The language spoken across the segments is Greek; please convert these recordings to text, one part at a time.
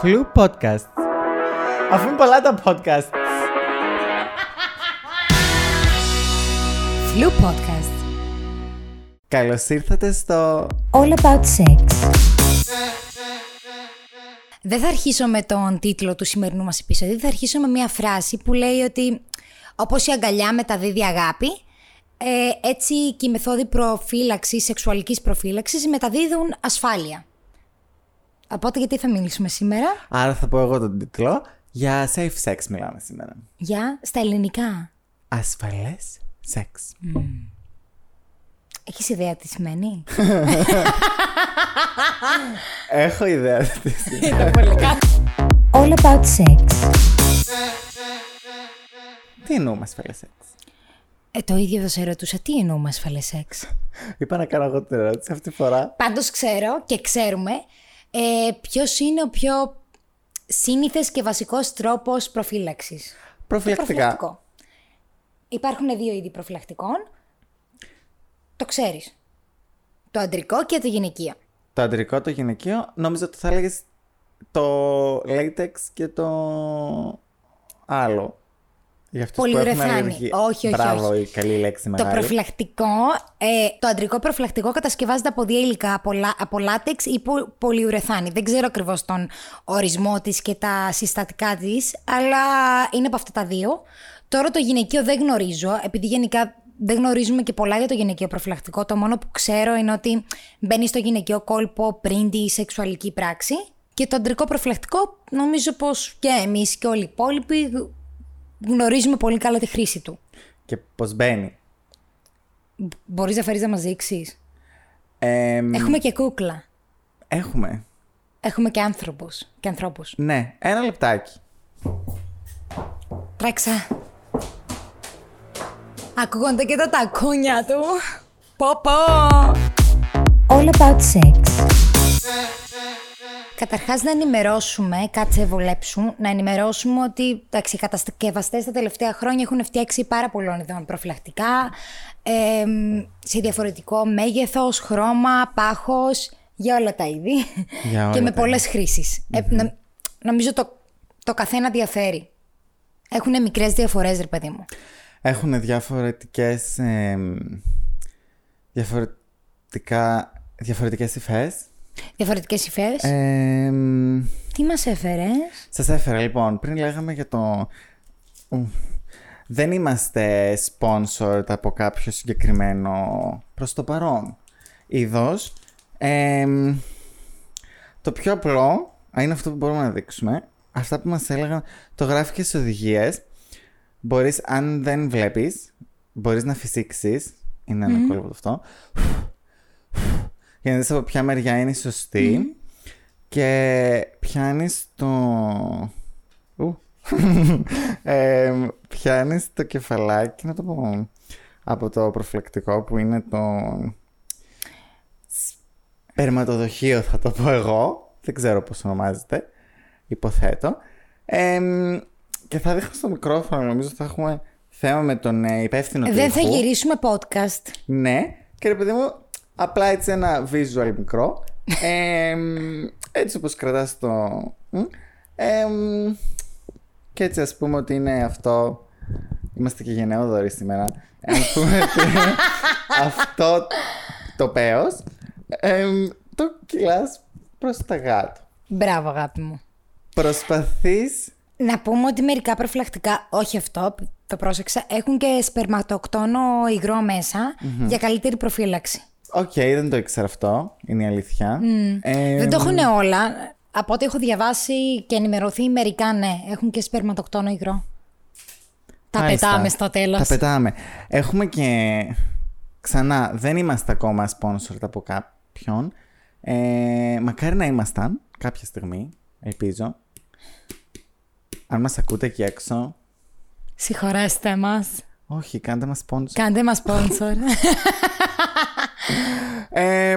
Φλου podcast. Αφού είναι πολλά τα podcast. Flu Podcast. Καλώς ήρθατε στο. All about sex. Δεν θα αρχίσω με τον τίτλο του σημερινού μας επεισόδου, θα αρχίσω με μια φράση που λέει ότι όπως η αγκαλιά μεταδίδει αγάπη, ε, έτσι και οι μεθόδοι προφύλαξης, σεξουαλικής προφύλαξης μεταδίδουν ασφάλεια. Οπότε γιατί θα μιλήσουμε σήμερα, Άρα θα πω εγώ τον τίτλο. Για safe sex μιλάμε σήμερα. για στα ελληνικά. Ασφαλές σεξ. Έχεις ιδέα τι σημαίνει; Έχω ιδέα τι σημαίνει. All about sex. Τι εννοούμε ασφαλές σεξ; Ε, το ίδιο θα σε ρωτούσα, τι εννοούμε ασφαλές σεξ; Είπα να κάνω εγώ την ερώτηση αυτή τη φορά. Πάντως ξέρω και ξέρουμε ε, ποιος είναι ο πιο σύνηθες και βασικός τρόπος προφύλαξης; Προφυλακτικά. Προφυλακτικό. Υπάρχουν δύο είδη προφυλακτικών. Το ξέρεις. Το αντρικό και το γυναικείο. Το αντρικό, το γυναικείο, νόμιζα ότι θα έλεγες το latex και το άλλο. Για αυτούς που έχουν Πολυουρεθάνη. αλλεργία. Όχι, όχι, Μπράβο, όχι. η καλή λέξη Το μεγάλη. προφυλακτικό, ε, το αντρικό προφυλακτικό κατασκευάζεται από δύο υλικά, από, λα- από λάτεξ ή πο- πολυουρεθάνη. Δεν ξέρω ακριβώς τον ορισμό της και τα συστατικά της, αλλά είναι από αυτά τα δύο. Τώρα το γυναικείο δεν γνωρίζω, επειδή γενικά δεν γνωρίζουμε και πολλά για το γυναικείο προφυλακτικό. Το μόνο που ξέρω είναι ότι μπαίνει στο γυναικείο κόλπο πριν τη σεξουαλική πράξη. Και το αντρικό προφυλακτικό νομίζω πως και εμείς και όλοι οι υπόλοιποι γνωρίζουμε πολύ καλά τη χρήση του. Και πώς μπαίνει. Μπορείς να φέρεις να μας δείξεις; Εμ, Έχουμε και κούκλα. Έχουμε. Έχουμε και άνθρωπους. Και ανθρώπους. Ναι, ένα λεπτάκι. Τρέξα. Ακούγονται και τα τακούνια του. Πω πω. All about sex. Καταρχάς να ενημερώσουμε, κάτσε βολέψου, να ενημερώσουμε ότι εντάξει, οι κατασκευαστές τα τελευταία χρόνια έχουν φτιάξει πάρα πολλών ειδών προφυλακτικά, εμ, σε διαφορετικό μέγεθος, χρώμα, πάχος, για όλα τα είδη Για όλα και με τα πολλές χρήσεις. Ε, νο- νομίζω το, το καθένα διαφέρει. Έχουν μικρές διαφορές, ρε παιδί μου. Έχουν διαφορετικές... εμ, διαφορετικά... Διαφορετικές υφές. Διαφορετικές υφές. Εμ, Τι μας έφερες; Σας έφερα λοιπόν, πριν λέγαμε για το... Ου. Δεν είμαστε sponsored από κάποιο συγκεκριμένο προς το παρόν είδος. Εμ, το πιο απλό είναι αυτό που μπορούμε να δείξουμε. Αυτά που μας έλεγαν, το γράφει και στις οδηγίες. Μπορείς, αν δεν βλέπεις, μπορείς να φυσήξεις. Είναι ένα κόλπο αυτό. Για να δεις από ποια μεριά είναι η σωστή. Και πιάνεις το... Ου. ε, πιάνεις το κεφαλάκι, να το πω, από το προφυλακτικό που είναι το σπερματοδοχείο θα το πω εγώ. Δεν ξέρω πώς ονομάζεται. Υποθέτω. Εμ, και θα δείχνω στο μικρόφωνο, νομίζω θα έχουμε θέμα με τον ε, υπεύθυνο του Δεν θα ήχου. γυρίσουμε podcast. Ναι, και ρε παιδί μου, απλά έτσι ένα visual μικρό. Εμ, έτσι όπως κρατάς το... μ, εμ, και έτσι ας πούμε ότι είναι αυτό... Είμαστε και γενναιόδοροι σήμερα. Ε, Ας πούμε ότι είναι αυτό το πέος. εμ, το κυλάς προς τα γάτω. Μπράβο, αγάπη μου. Προσπαθείς... Να πούμε ότι μερικά προφυλακτικά, όχι αυτό, το πρόσεξα, έχουν και σπερματοκτόνο υγρό μέσα για καλύτερη προφύλαξη. Οκ, δεν το ήξερα αυτό, είναι η αλήθεια. Εμ, Δεν το έχουν όλα. Από ό,τι έχω διαβάσει και ενημερωθεί, μερικά ναι, έχουν και σπερματοκτόνο υγρό. Τα Μάλιστα. πετάμε στο τέλος. Τα πετάμε. Έχουμε και. Ξανά, δεν είμαστε ακόμα sponsored από κάποιον. Ε, μακάρι να ήμασταν κάποια στιγμή, ελπίζω. Αν μας ακούτε εκεί έξω, Συγχωρέστε μας. όχι, κάντε μας sponsor. Κάντε μας sponsor. Ε,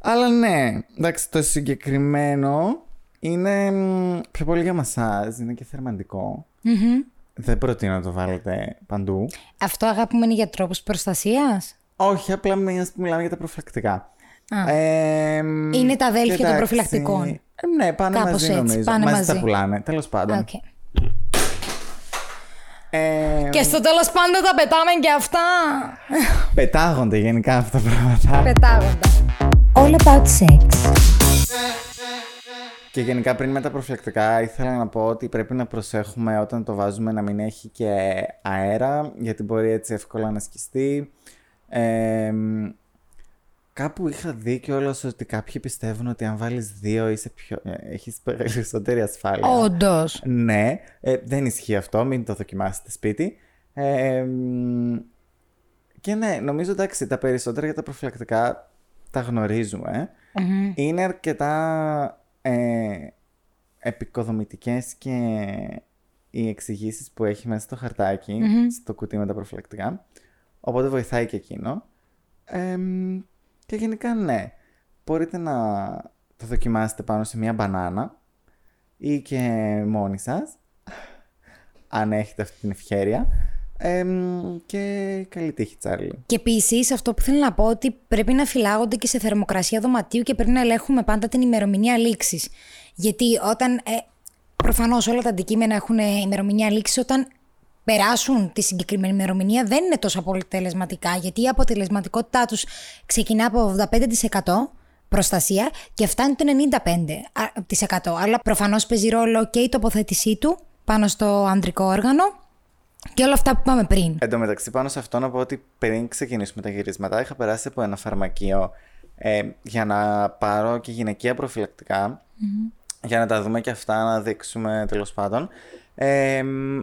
αλλά ναι, εντάξει, το συγκεκριμένο είναι μ, πιο πολύ για μασάζ, είναι και θερμαντικό. Δεν προτείνω να το βάλετε παντού. Αυτό αγάπη μου είναι για τρόπους προστασίας; Όχι, απλά μιας που μιλάμε για τα προφυλακτικά. Α. Ε, Είναι τα αδέλφια των εντάξει, προφυλακτικών. Ναι, πάνε Κάπως μαζί έτσι, νομίζω. πάνε μαζί, μαζί. τα πουλάνε. Τέλος πάντων. Οκ. Ε, Και στο τέλος πάντων τα πετάμε και αυτά. Πετάγονται γενικά αυτά τα πράγματα. Πετάγονται. All about sex. Και γενικά πριν με τα προφυλακτικά ήθελα να πω ότι πρέπει να προσέχουμε όταν το βάζουμε να μην έχει και αέρα γιατί μπορεί έτσι εύκολα να σκιστεί. Ε, κάπου είχα δει κιόλας ότι κάποιοι πιστεύουν ότι αν βάλεις δύο είσαι πιο... ε, έχεις περισσότερη ασφάλεια. Όντως. Ναι, ε, δεν ισχύει αυτό, μην το δοκιμάσετε σπίτι. Ε, μ, και ναι, νομίζω εντάξει, τα περισσότερα για τα προφυλακτικά τα γνωρίζουμε. Είναι αρκετά ε, επικοδομητικές και οι εξηγήσεις που έχει μέσα στο χαρτακι στο κουτί με τα προφυλακτικά. Οπότε βοηθάει και εκείνο. Ε, μ, και γενικά ναι, μπορείτε να το δοκιμάσετε πάνω σε μια μπανάνα ή και μόνοι σας, αν έχετε αυτή την ευχαίρεια. Ε, μ, και καλή τύχη, Τσάρλι. Και επίσης, αυτό που θέλω να πω ότι πρέπει να φυλάγονται και σε θερμοκρασία δωματίου και πρέπει να ελέγχουμε πάντα την ημερομηνία λήξης. Γιατί όταν. Ε, Προφανώς όλα τα αντικείμενα έχουν ημερομηνία λήξης. Όταν περάσουν τη συγκεκριμένη ημερομηνία δεν είναι τόσο αποτελεσματικά. Γιατί η αποτελεσματικότητά τους ξεκινά από 85% προστασία και φτάνει το 95%. Αλλά προφανώς παίζει ρόλο και η τοποθέτησή του πάνω στο ανδρικό όργανο και όλα αυτά που είπαμε πριν. Εν τω μεταξύ, πάνω σε αυτό να πω ότι πριν ξεκινήσουμε τα γυρίσματα, είχα περάσει από ένα φαρμακείο ε, για να πάρω και γυναικεία προφυλακτικά, για να τα δούμε και αυτά, να δείξουμε τέλος πάντων. Ε, μ,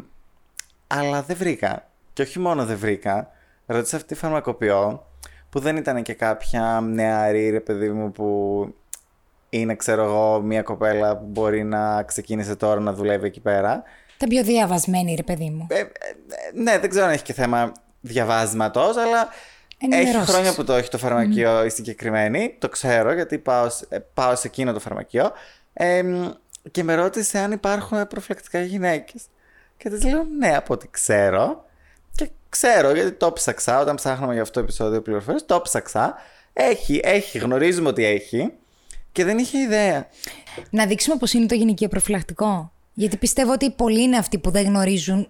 αλλά δεν βρήκα. Και όχι μόνο δεν βρήκα, ρώτησα αυτή τη φαρμακοποιό, που δεν ήταν και κάποια νεαρή ρε παιδί μου που είναι ξέρω εγώ μια κοπέλα που μπορεί να ξεκίνησε τώρα να δουλεύει εκεί πέρα. Τα πιο διαβασμένη, ρε παιδί μου. Ε, ε, ναι, δεν ξέρω αν έχει και θέμα διαβάσματος, αλλά έχει Ενημερώσεις. χρόνια που το έχει το φαρμακείο η συγκεκριμένη. Το ξέρω γιατί πάω, σε- ε, πάω σε εκείνο το φαρμακείο. Ε, μ, και με ρώτησε αν υπάρχουν προφυλακτικά γυναίκες. Και της λέω ναι, από ό,τι ξέρω. Και ξέρω γιατί το ψάξα όταν ψάχναμε για αυτό το επεισόδιο πληροφορίες. Το ψάξα. Έχει, έχει, γνωρίζουμε ότι έχει. Και δεν είχε ιδέα. Να δείξουμε πώ είναι το γυναικείο προφυλακτικό. Γιατί πιστεύω ότι πολλοί είναι αυτοί που δεν γνωρίζουν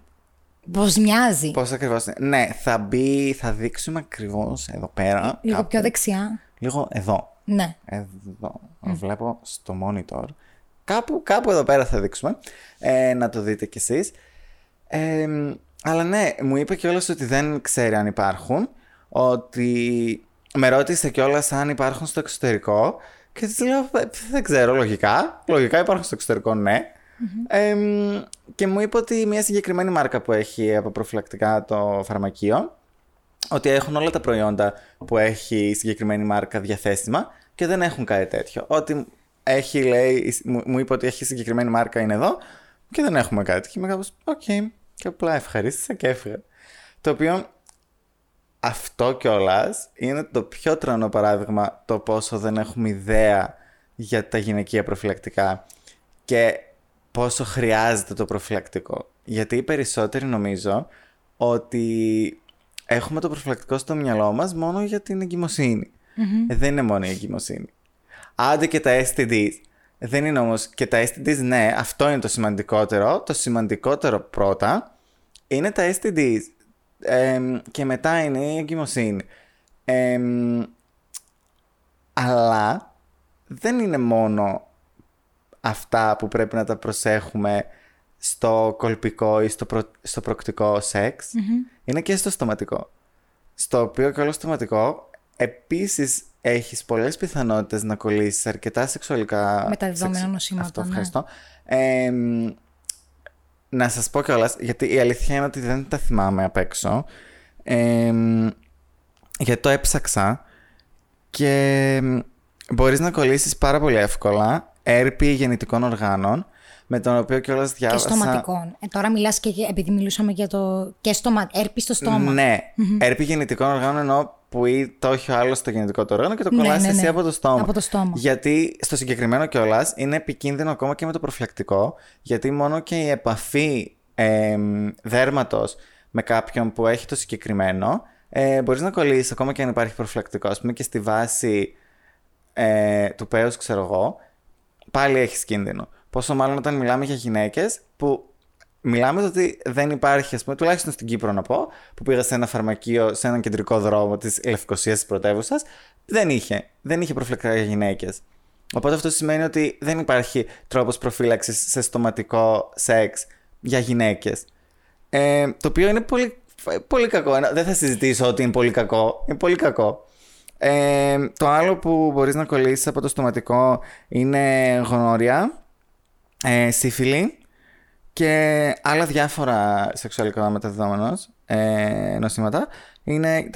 πώ μοιάζει. Πώ ακριβώς είναι. Ναι, θα μπει, θα δείξουμε ακριβώς εδώ πέρα. Λίγο κάπου. πιο δεξιά. Λίγο εδώ. Ναι. Εδώ. Βλέπω στο monitor. Κάπου, κάπου εδώ πέρα θα δείξουμε. Ε, να το δείτε κι εσείς. Ε, αλλά ναι, μου είπε κιόλας ότι δεν ξέρει αν υπάρχουν. Ότι με ρώτησε κιόλας αν υπάρχουν στο εξωτερικό. Και της λέω, «Ε, δεν ξέρω, λογικά. Λογικά υπάρχουν στο εξωτερικό, ναι. Ε, και μου είπε ότι μια συγκεκριμένη μάρκα που έχει από προφυλακτικά το φαρμακείο ότι έχουν όλα τα προϊόντα που έχει η συγκεκριμένη μάρκα διαθέσιμα και δεν έχουν κάτι τέτοιο. Ότι έχει, λέει, μου, μου είπε ότι έχει συγκεκριμένη μάρκα είναι εδώ και δεν έχουμε κάτι. Και είμαι κάπως, οκ, και απλά ευχαρίστησα και έφυγα. Το οποίο αυτό κιόλας είναι το πιο τρανό παράδειγμα το πόσο δεν έχουμε ιδέα για τα γυναικεία προφυλακτικά και πόσο χρειάζεται το προφυλακτικό. Γιατί οι περισσότεροι νομίζω ότι έχουμε το προφυλακτικό στο μυαλό μας μόνο για την εγκυμοσύνη. Ε, δεν είναι μόνο η εγκυμοσύνη. Άντε και τα STDs. Δεν είναι όμως και τα STDs, ναι, αυτό είναι το σημαντικότερο. Το σημαντικότερο πρώτα είναι τα STDs. Εμ, και μετά είναι η εγκυμοσύνη. Εμ, αλλά δεν είναι μόνο αυτά που πρέπει να τα προσέχουμε στο κολπικό ή στο, προ- στο προκτικό σεξ. Είναι και στο στοματικό. Στο οποίο και όλο στοματικό επίσης έχεις πολλές πιθανότητες να κολλήσεις αρκετά σεξουαλικά... Μεταδιδόμενα σεξ- νοσήματα, Αυτό, ναι. ευχαριστώ. Εμ, να σας πω κιόλας, γιατί η αλήθεια είναι ότι δεν τα θυμάμαι απ' έξω. Εμ, γιατί το έψαξα και εμ, μπορείς να κολλήσεις πάρα πολύ εύκολα έρπη γεννητικών οργάνων, με τον οποίο κιόλας Και διάβασα... στοματικών. Ε, τώρα μιλάς και για- επειδή μιλούσαμε για το. και στόμα. Έρπη στο στόμα. Ναι, έρπη γεννητικών οργάνων εννοώ που ή το έχει ο άλλος στο γεννητικό του όργανο και το Ναι, κολλάς ναι, εσύ ναι. από το στόμα. Από το στόμα. Γιατί στο συγκεκριμένο κιόλας είναι επικίνδυνο ακόμα και με το προφυλακτικό, γιατί μόνο και η επαφή ε, δέρματος με κάποιον που έχει το συγκεκριμένο ε, μπορείς να κολλήσεις ακόμα και αν υπάρχει προφυλακτικό. Ας πούμε και στη βάση ε, του πέους, ξέρω εγώ, πάλι έχεις κίνδυνο. Πόσο μάλλον όταν μιλάμε για γυναίκες που μιλάμε ότι δεν υπάρχει, ας πούμε, τουλάχιστον στην Κύπρο να πω, που πήγα σε ένα φαρμακείο, σε έναν κεντρικό δρόμο της Λευκοσίας της πρωτεύουσας, δεν είχε. Δεν είχε προφυλακτικά για γυναίκες. Οπότε αυτό σημαίνει ότι δεν υπάρχει τρόπος προφύλαξης σε στοματικό σεξ για γυναίκες. Ε, το οποίο είναι πολύ, πολύ κακό. Δεν θα συζητήσω ότι είναι πολύ κακό. Είναι πολύ κακό. Ε, το άλλο που μπορείς να κολλήσεις από το στοματικό είναι γονόρια, ε, σύφυλλη και άλλα διάφορα σεξουαλικά μεταδεδόμενα ε, νοσήματα. Είναι,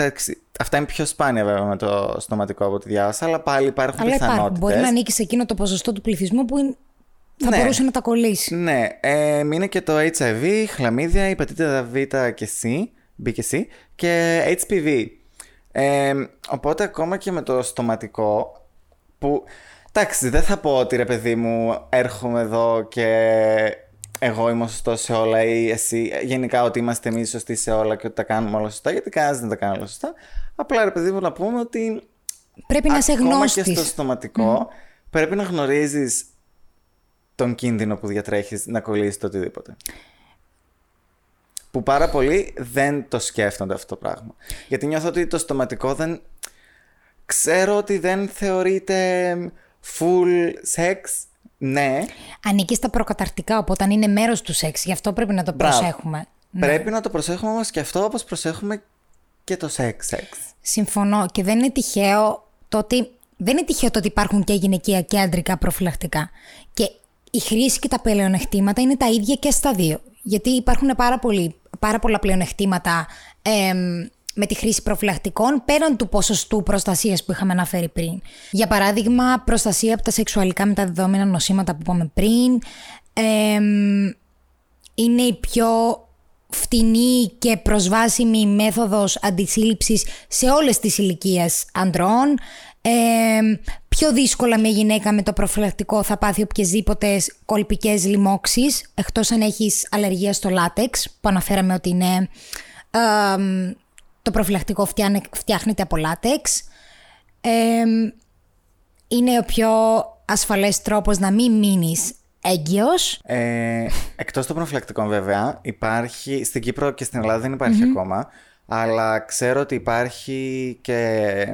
αυτά είναι πιο σπάνια βέβαια με το στοματικό από τη διάβασα, αλλά πάλι υπάρχουν πιθανότητες. Μπορεί να ανήκει σε εκείνο το ποσοστό του πληθυσμού που θα ναι. μπορούσε να τα κολλήσει. Ναι. Ε, είναι και το HIV, χλαμίδια, η πατήτα Β και C, B και C και HPV. Ε, οπότε ακόμα και με το στοματικό που... Εντάξει, δεν θα πω ότι ρε παιδί μου έρχομαι εδώ και εγώ είμαι σωστός σε όλα ή εσύ. Γενικά ότι είμαστε εμείς σωστοί σε όλα και ότι τα κάνουμε όλα σωστά, γιατί κανένας δεν τα κάνει όλα σωστά. Απλά ρε παιδί μου να πούμε ότι. Πρέπει να σε γνώστης. και στο στοματικό πρέπει να γνωρίζεις τον κίνδυνο που διατρέχεις να κολλήσεις το οτιδήποτε. Που πάρα πολλοί δεν το σκέφτονται αυτό το πράγμα. Γιατί νιώθω ότι το στοματικό δεν. Ξέρω ότι δεν θεωρείται full sex ναι. Ανήκει στα προκαταρτικά, οπότε είναι μέρος του σεξ. Γι' αυτό πρέπει να το προσέχουμε. Ναι. Πρέπει να το προσέχουμε όμως και αυτό όπως προσέχουμε και το σεξ. σεξ. Συμφωνώ. Και δεν είναι τυχαίο το ότι. Δεν είναι τυχαίο το ότι υπάρχουν και γυναικεία και αντρικά προφυλακτικά. Και η χρήση και τα πλεονεκτήματα είναι τα ίδια και στα δύο. Γιατί υπάρχουν πάρα, πολύ, πάρα πολλά πλεονεκτήματα με τη χρήση προφυλακτικών πέραν του ποσοστού προστασίας που είχαμε αναφέρει πριν. Για παράδειγμα, προστασία από τα σεξουαλικά μεταδεδομένα νοσήματα που είπαμε πριν. είναι η πιο φτηνή και προσβάσιμη μέθοδος αντισύλληψης σε όλες τις ηλικίες ανδρών. πιο δύσκολα μια γυναίκα με το προφυλακτικό θα πάθει οποιασδήποτε κολπικές λοιμώξεις, εκτός αν έχεις αλλεργία στο λάτεξ, που αναφέραμε ότι είναι το προφυλακτικό φτιάχνεται από λάτεξ. είναι ο πιο ασφαλές τρόπος να μην μείνεις έγκυος. Ε, εκτός των προφυλακτικών βέβαια, υπάρχει, στην Κύπρο και στην Ελλάδα δεν υπαρχει ακόμα, αλλά ξέρω ότι υπάρχει και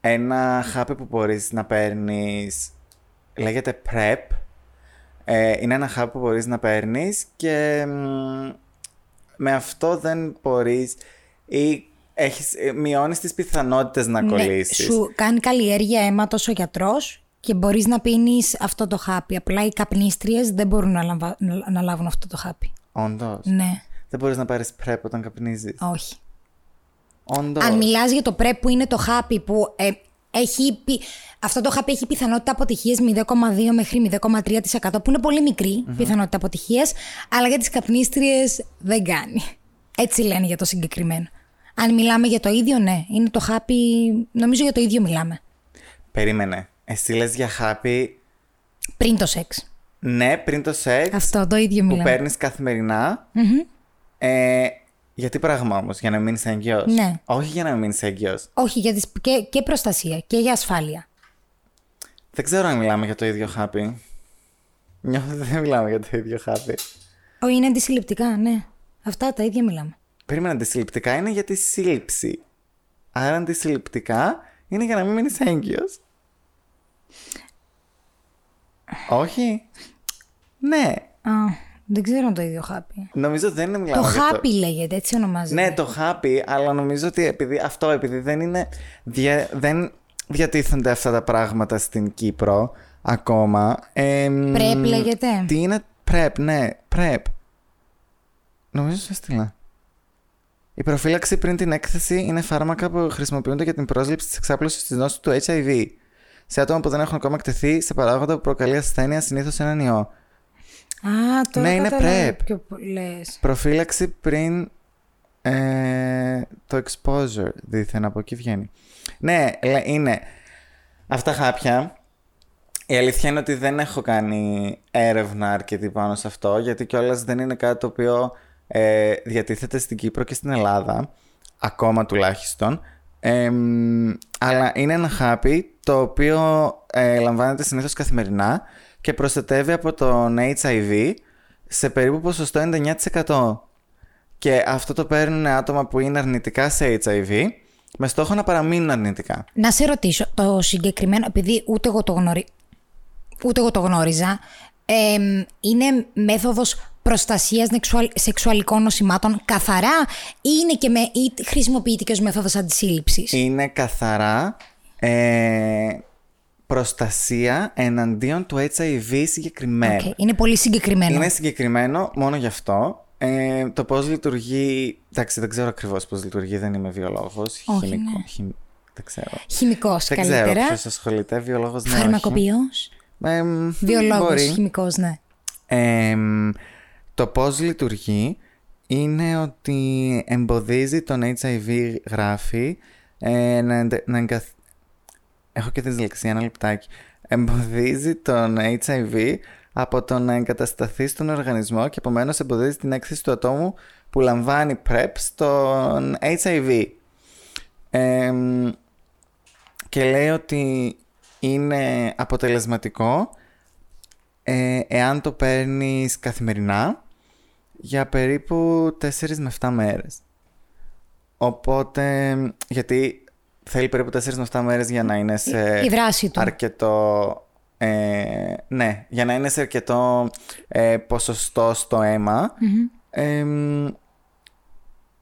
ένα χάπι που μπορείς να παίρνεις, λέγεται PrEP. Ε, είναι ένα χάπι που μπορείς να παίρνεις και με αυτό δεν μπορείς ή έχεις, ε, μειώνεις τις πιθανότητες να ναι, κολλήσεις; Σου κάνει καλλιέργεια αίματος ο γιατρός και μπορείς να πίνεις αυτό το χάπι. Απλά οι καπνίστριες δεν μπορούν να, λαμβα... να λάβουν αυτό το χάπι. Όντως; Ναι. Δεν μπορείς να πάρεις πρέπ όταν καπνίζεις; Όχι. Όντως; Αν μιλάς για το πρέπ που είναι το χάπι που ε, έχει, αυτό το χάπι έχει πιθανότητα αποτυχίας 0,2 μέχρι 0,3% που είναι πολύ μικρή mm-hmm. πιθανότητα αποτυχίας αλλά για τις καπνίστριες δεν κάνει. Έτσι λένε για το συγκεκριμένο. Αν μιλάμε για το ίδιο, ναι. Είναι το χάπι. Νομίζω για το ίδιο μιλάμε. Περίμενε. Εσύ λες για χάπι. Πριν το σεξ. Ναι, πριν το σεξ. Αυτό το ίδιο μιλάμε. Που παίρνεις καθημερινά. Ε, γιατί πράγμα όμως, για να μείνει έγκυος; Ναι. Όχι για να μείνει έγκυος. Όχι, για τις... και, και προστασία και για ασφάλεια. Δεν ξέρω αν μιλάμε για το ίδιο χάπι. Νιώθω ότι δεν μιλάμε για το ίδιο χάπι. Όχι, είναι αντισυλληπτικά, ναι. Αυτά τα ίδια μιλάμε. Περίμενα αντισυλληπτικά είναι για τη σύλληψη. Άρα αντισυλληπτικά είναι για να μην μείνεις έγκυος. Όχι. Ναι. Α, δεν ξέρω το ίδιο χάπι. Νομίζω δεν είναι μιλάμε Το χάπι το... λέγεται, έτσι ονομάζεται. Ναι, το χάπι, αλλά νομίζω ότι επειδή, αυτό επειδή δεν είναι. Δια, δεν διατίθενται αυτά τα πράγματα στην Κύπρο ακόμα. Πρέπ λέγεται. Τι είναι πρέπ, ναι, πρέπ. Νομίζω σε έστειλα. Η προφύλαξη πριν την έκθεση είναι φάρμακα που χρησιμοποιούνται για την πρόσληψη της εξάπλωσης της νόσου του HIV. Σε άτομα που δεν έχουν ακόμα εκτεθεί σε παράγοντα που προκαλεί ασθένεια, συνήθως έναν ιό. Α, τώρα ναι, είναι PrEP. λες. Προφύλαξη πριν ε, το exposure, δίθεν από εκεί βγαίνει. Ναι, είναι αυτά χάπια. Η αλήθεια είναι ότι δεν έχω κάνει έρευνα αρκετή πάνω σε αυτό, γιατί κιόλας δεν είναι κάτι το οποίο ε, διατίθεται στην Κύπρο και στην Ελλάδα, ακόμα τουλάχιστον. αλλά είναι ένα χάπι το οποίο ε, λαμβάνεται συνήθως καθημερινά και προστατεύει από τον HIV σε περίπου ποσοστό 99%. Και αυτό το παίρνουν άτομα που είναι αρνητικά σε HIV με στόχο να παραμείνουν αρνητικά. Να σε ρωτήσω, το συγκεκριμένο, επειδή ούτε εγώ το, γνωρι... ούτε εγώ το γνώριζα, εμ, είναι μέθοδος προστασίας νεξουαλ- σεξουαλικών νοσημάτων καθαρά ή, είναι και με... ή χρησιμοποιείται και ως μέθοδος αντισύλληψης; Είναι καθαρά ε, προστασία εναντίον του HIV συγκεκριμένο. Οκ, Είναι πολύ συγκεκριμένο. Είναι συγκεκριμένο μόνο γι' αυτό. Ε, το πώς λειτουργεί. Εντάξει, δεν ξέρω ακριβώς πώς λειτουργεί, δεν είμαι βιολόγος. Όχι, ναι. Δεν ξέρω. Χημικός Δεν καλύτερα. ξέρω ποιος ασχολείται. Βιολόγος ναι. όχι. Φαρμακοποιός. Ε, μ, Βιολόγος, μπορεί. χημικός, ναι. Ε, μ, το πώς λειτουργεί είναι ότι εμποδίζει τον HIV γράφει ε, να, εντε- να εγκαθ... Έχω και δυσλεξία ένα λεπτάκι. Εμποδίζει τον HIV από το να εγκατασταθεί στον οργανισμό και επομένως εμποδίζει την έκθεση του ατόμου που λαμβάνει PrEP στον HIV. Ε, μ, και λέει ότι είναι αποτελεσματικό ε, εάν το παίρνεις καθημερινά για περίπου 4 με 7 μέρες. Οπότε, γιατί θέλει περίπου 4 με 7 μέρες για να είναι σε Η δράση του. αρκετό... Ε, ναι, για να είναι σε αρκετό ε, ποσοστό στο αιμα Εμ,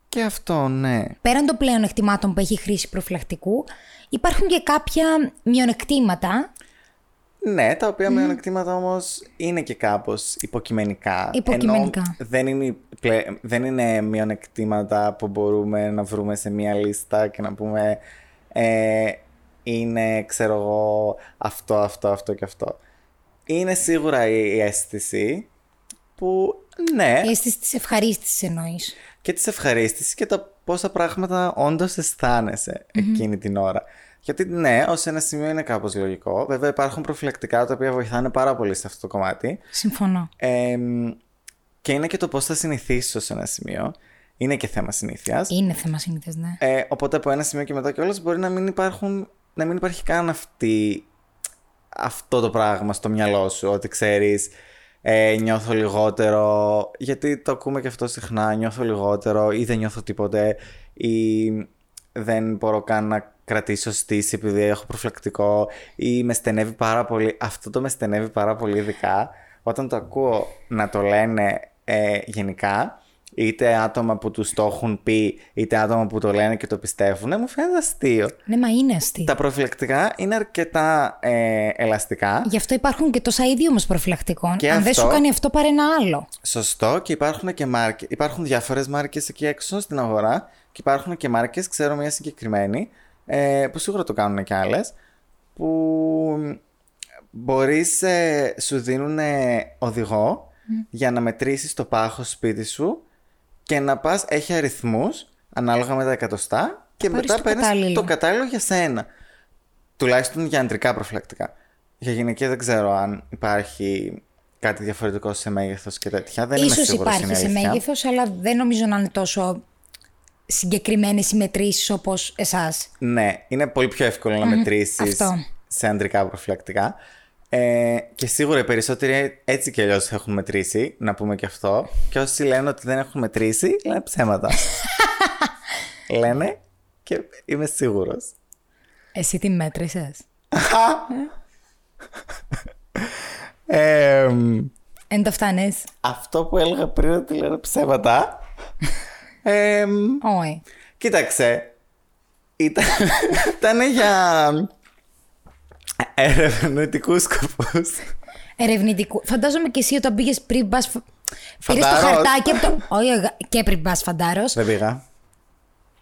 και αυτό, ναι. Πέραν των πλέον εκτιμάτων που έχει χρήση προφυλακτικού, υπάρχουν και κάποια μειονεκτήματα. Ναι, τα οποία μειονεκτήματα όμως είναι και κάπως υποκειμενικά. Υποκειμενικά. Ενώ δεν είναι, πλε- δεν είναι μειονεκτήματα που μπορούμε να βρούμε σε μία λίστα και να πούμε ε, είναι, ξέρω εγώ, αυτό, αυτό, αυτό και αυτό. Είναι σίγουρα η, η αίσθηση που, ναι, Η αίσθηση της ευχαρίστησης εννοείς. και της ευχαρίστησης και τα πόσα πράγματα όντως αισθάνεσαι εκείνη την ώρα. Γιατί ναι, ως ένα σημείο είναι κάπως λογικό. Βέβαια υπάρχουν προφυλακτικά τα οποία βοηθάνε πάρα πολύ σε αυτό το κομμάτι. Συμφωνώ. Εμ, και είναι και το πώς θα συνηθίσεις ως ένα σημείο. Είναι και θέμα συνήθειας. Είναι θέμα συνήθω, ναι. Ε, οπότε από ένα σημείο και μετά κιόλας μπορεί να μην, υπάρχουν, να μην υπάρχει καν αυτή, αυτό το πράγμα στο μυαλό σου. Ότι ξέρεις, ε, νιώθω λιγότερο, γιατί το ακούμε και αυτό συχνά, νιώθω λιγότερο ή δεν νιώθω τίποτε ή δεν μπορώ καν να κρατήσω στήση επειδή έχω προφυλακτικό ή με στενεύει πάρα πολύ. Αυτό το με στενεύει πάρα πολύ ειδικά όταν το ακούω να το λένε ε, γενικά είτε άτομα που τους το έχουν πει είτε άτομα που το λένε και το πιστεύουν μου φαίνεται αστείο. Ναι, μα είναι αστείο. Τα προφυλακτικά είναι αρκετά ε, ελαστικά Γι' αυτό υπάρχουν και τόσα είδη όμως προφυλακτικών. Και Αν δεν αυτό- σου κάνει αυτό, πάρε ένα άλλο. Σωστό και υπάρχουν και μάρκες. Υπάρχουν διάφορες μάρκες εκεί έξω στην αγορά και υπάρχουν και μάρκες, ξέρω μια συγκεκριμένη, ε, που σίγουρα το κάνουν και άλλες, που μπορείς, ε, σου δίνουν οδηγό για να μετρήσεις το πάχος σπίτι σου και να πας, έχει αριθμούς ανάλογα με τα εκατοστά και πάρεις μετά το παίρνεις κατάλληλο. το κατάλληλο για σένα. Τουλάχιστον για αντρικά προφυλακτικά. Για γυναικεία δεν ξέρω αν υπάρχει κάτι διαφορετικό σε μέγεθος και τέτοια. Δεν είμαι Ίσως σίγουρος υπάρχει είναι σε αλήθεια. μέγεθος, αλλά δεν νομίζω να είναι τόσο συγκεκριμένες οι μετρήσει όπως εσάς; Ναι, είναι πολύ πιο εύκολο να μετρήσεις αυτό. σε αντρικά προφυλακτικά. Ε, και σίγουρα οι περισσότεροι έτσι κι αλλιώς έχουν μετρήσει, να πούμε και αυτό. Και όσοι λένε ότι δεν έχουν μετρήσει, λένε ψέματα. λένε και είμαι σίγουρος. Εσύ τι μέτρησες; Ε, Εν το φτάνεις. αυτό που έλεγα πριν ότι λένε ψέματα. Ε, Όχι. Κοίταξε. Ήταν, ήταν για ερευνητικούς σκοπούς. Ερευνητικού. Φαντάζομαι και εσύ όταν πήγες πριν πας. Πήρες το Φαντάρος. χαρτάκι από το. Όχι, αγα- και πριν πας, φαντάρος. Δεν πήγα.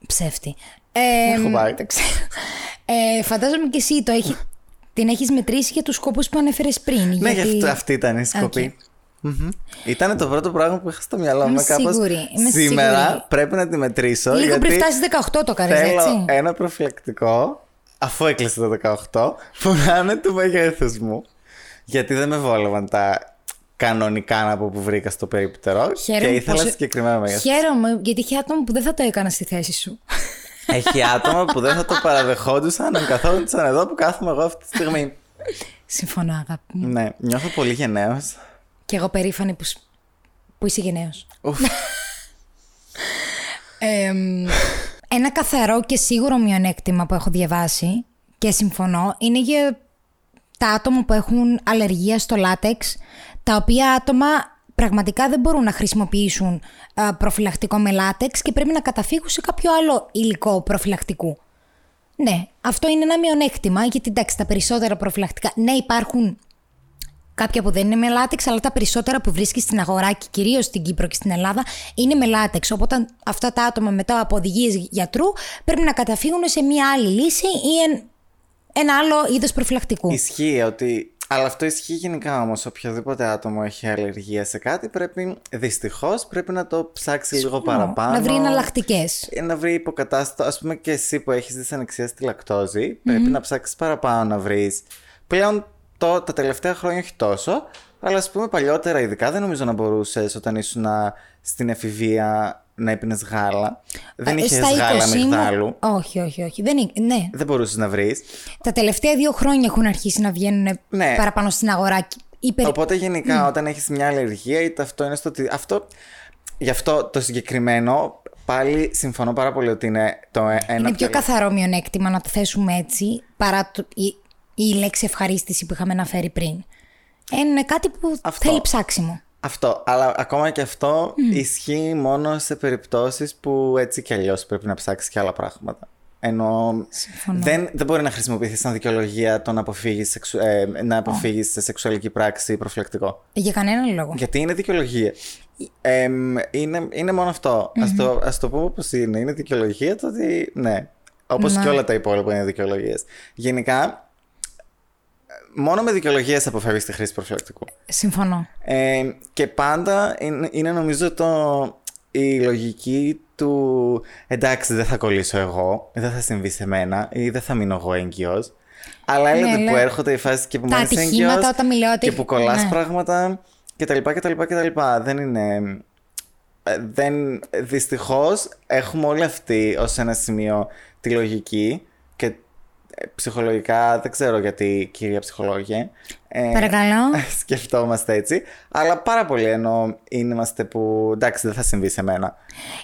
Ψεύτη. Ε, Έχω πάει. το ξέρω. Ε, φαντάζομαι και εσύ το έχει, την έχεις μετρήσει για τους σκοπούς που ανέφερες πριν. Ναι, γιατί... γι' αυτό αυτή ήταν η σκοπή. Μμμ. Ήταν το πρώτο πράγμα που είχα στο μυαλό μου. Είμαι Κάπως σίγουρη, είμαι σήμερα σίγουρη. πρέπει να τη μετρήσω. Λίγο γιατί πριν φτάσεις 18 το έκανε, θέλω έτσι. ένα προφυλακτικό, αφού έκλεισε το 18, που να είναι του μεγέθους μου. Γιατί δεν με βόλευαν τα κανονικά να πω που βρήκα στο περίπτερο και ήθελα πως- συγκεκριμένα μέγεθο. Χαίρομαι γιατί είχε άτομο που δεν θα το έκανα στη θέση σου. Έχει άτομα που δεν θα το παραδεχόντουσαν αν καθόντουσαν εδώ που κάθομαι εγώ αυτή τη στιγμή. Συμφωνώ, αγάπη μου. Ναι, νιώθω πολύ γενναίος. Και εγώ περήφανη που, σ- που είσαι γενναίος. Ουφ. Εμ, ένα καθαρό και σίγουρο μειονέκτημα που έχω διαβάσει και συμφωνώ είναι για τα άτομα που έχουν αλλεργία στο λάτεξ, τα οποία άτομα πραγματικά δεν μπορούν να χρησιμοποιήσουν α, προφυλακτικό με λάτεξ και πρέπει να καταφύγουν σε κάποιο άλλο υλικό προφυλακτικού. Ναι, αυτό είναι ένα μειονέκτημα γιατί εντάξει τα περισσότερα προφυλακτικά, ναι υπάρχουν κάποια που δεν είναι με λάτεξ, αλλά τα περισσότερα που βρίσκεις στην αγορά και κυρίως στην Κύπρο και στην Ελλάδα είναι με λάτεξ. Οπότε αυτά τα άτομα μετά από οδηγίες γιατρού πρέπει να καταφύγουν σε μία άλλη λύση ή εν- ένα άλλο είδος προφυλακτικού. Ισχύει ότι. Αλλά αυτό ισχύει γενικά όμως. Οποιοδήποτε άτομο έχει αλλεργία σε κάτι πρέπει. Δυστυχώς πρέπει να το ψάξει λίγο παραπάνω. Να βρει εναλλακτικές. Ε, Να βρει υποκατάστατο. Α πούμε και εσύ που έχεις δυσανεξία στη λακτόζη, πρέπει να ψάξεις παραπάνω να βρεις. Πλέον το, τα τελευταία χρόνια όχι τόσο. Αλλά ας πούμε παλιότερα, ειδικά δεν νομίζω να μπορούσες όταν ήσουν α, στην εφηβεία να έπινες γάλα. Δεν Ε, είχες στα γάλα 20 μου- μυγδάλου. Όχι, όχι, όχι. Δεν είναι, ναι. Δεν μπορούσες να βρεις. Τα τελευταία δύο χρόνια έχουν αρχίσει να βγαίνουν Ναι. παραπάνω στην αγορά. και Υπερ... Οπότε γενικά όταν έχεις μια αλλεργία είτε αυτό είναι στο ότι... Αυτό, γι' αυτό το συγκεκριμένο πάλι συμφωνώ πάρα πολύ ότι είναι το ε- ένα... Είναι από πιο τα- καθαρό μειονέκτημα να το θέσουμε έτσι παρά το, η, η λέξη ευχαρίστηση που είχαμε αναφέρει πριν. Είναι κάτι που Αυτό. θέλει ψάξιμο. Αυτό, αλλά ακόμα και αυτό ισχύει μόνο σε περιπτώσεις που έτσι κι αλλιώς πρέπει να ψάξεις και άλλα πράγματα. Ενώ δεν, δεν μπορεί να χρησιμοποιηθείς σαν δικαιολογία το να αποφύγεις, σεξου, ε, να αποφύγεις σε σεξουαλική πράξη προφυλακτικό. Για κανέναν λόγο. Γιατί είναι δικαιολογία. Ε, είναι, είναι μόνο αυτό. Ας, το, ας το πούμε όπως είναι. Είναι δικαιολογία το ότι ναι. Όπως Ναι. και όλα τα υπόλοιπα είναι δικαιολογίες. Γενικά, μόνο με δικαιολογίες αποφεύγεις τη χρήση προφυλακτικού. Συμφωνώ. Ε, και πάντα είναι, είναι νομίζω το, η λογική του εντάξει δεν θα κολλήσω εγώ, δεν θα συμβεί σε μένα ή δεν θα μείνω εγώ έγκυος. Αλλά έλεγε που Ναι, λέει. έρχονται οι φάσεις και που Τα μένεις ατυχήματα έγκυος όταν μιλάω ότι- και που κολλάς ναι. πράγματα και τα λοιπά και τα λοιπά και τα λοιπά. Δεν είναι... ε, Δεν, δυστυχώς έχουμε όλοι αυτοί ως ένα σημείο τη λογική και ε, ψυχολογικά δεν ξέρω γιατί κυρία ψυχολόγια ε, Παρακαλώ. σκεφτόμαστε έτσι. Αλλά πάρα πολύ ενώ είμαστε που εντάξει δεν θα συμβεί σε μένα.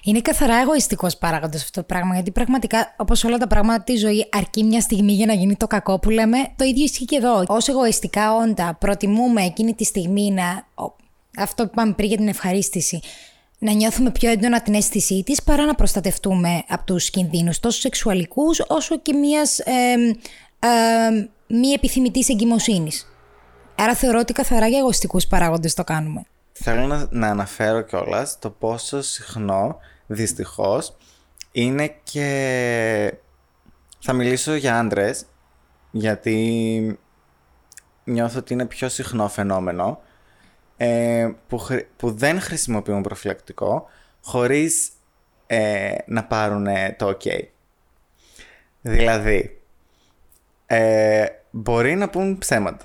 Είναι καθαρά εγωιστικός παράγοντας αυτό το πράγμα. Γιατί πραγματικά, όπως όλα τα πράγματα τη ζωή, αρκεί μια στιγμή για να γίνει το κακό που λέμε. Το ίδιο ισχύει και εδώ. Ω εγωιστικά όντα, προτιμούμε εκείνη τη στιγμή να. ο- Αυτό που είπαμε πριν για την ευχαρίστηση. Να νιώθουμε πιο έντονα την αίσθησή της παρά να προστατευτούμε από τους κινδύνους τόσο σεξουαλικούς όσο και μιας ε, ε, μη επιθυμητής εγκυμοσύνης. Άρα θεωρώ ότι καθαρά για εγωιστικούς παράγοντες το κάνουμε. Θέλω να, να αναφέρω κιόλας το πόσο συχνό δυστυχώς είναι και θα μιλήσω για άντρες γιατί νιώθω ότι είναι πιο συχνό φαινόμενο ε, που, χρη- που δεν χρησιμοποιούν προφυλακτικό χωρίς ε, να πάρουν το ok. Δηλαδή, ε, μπορεί να πούν ψέματα.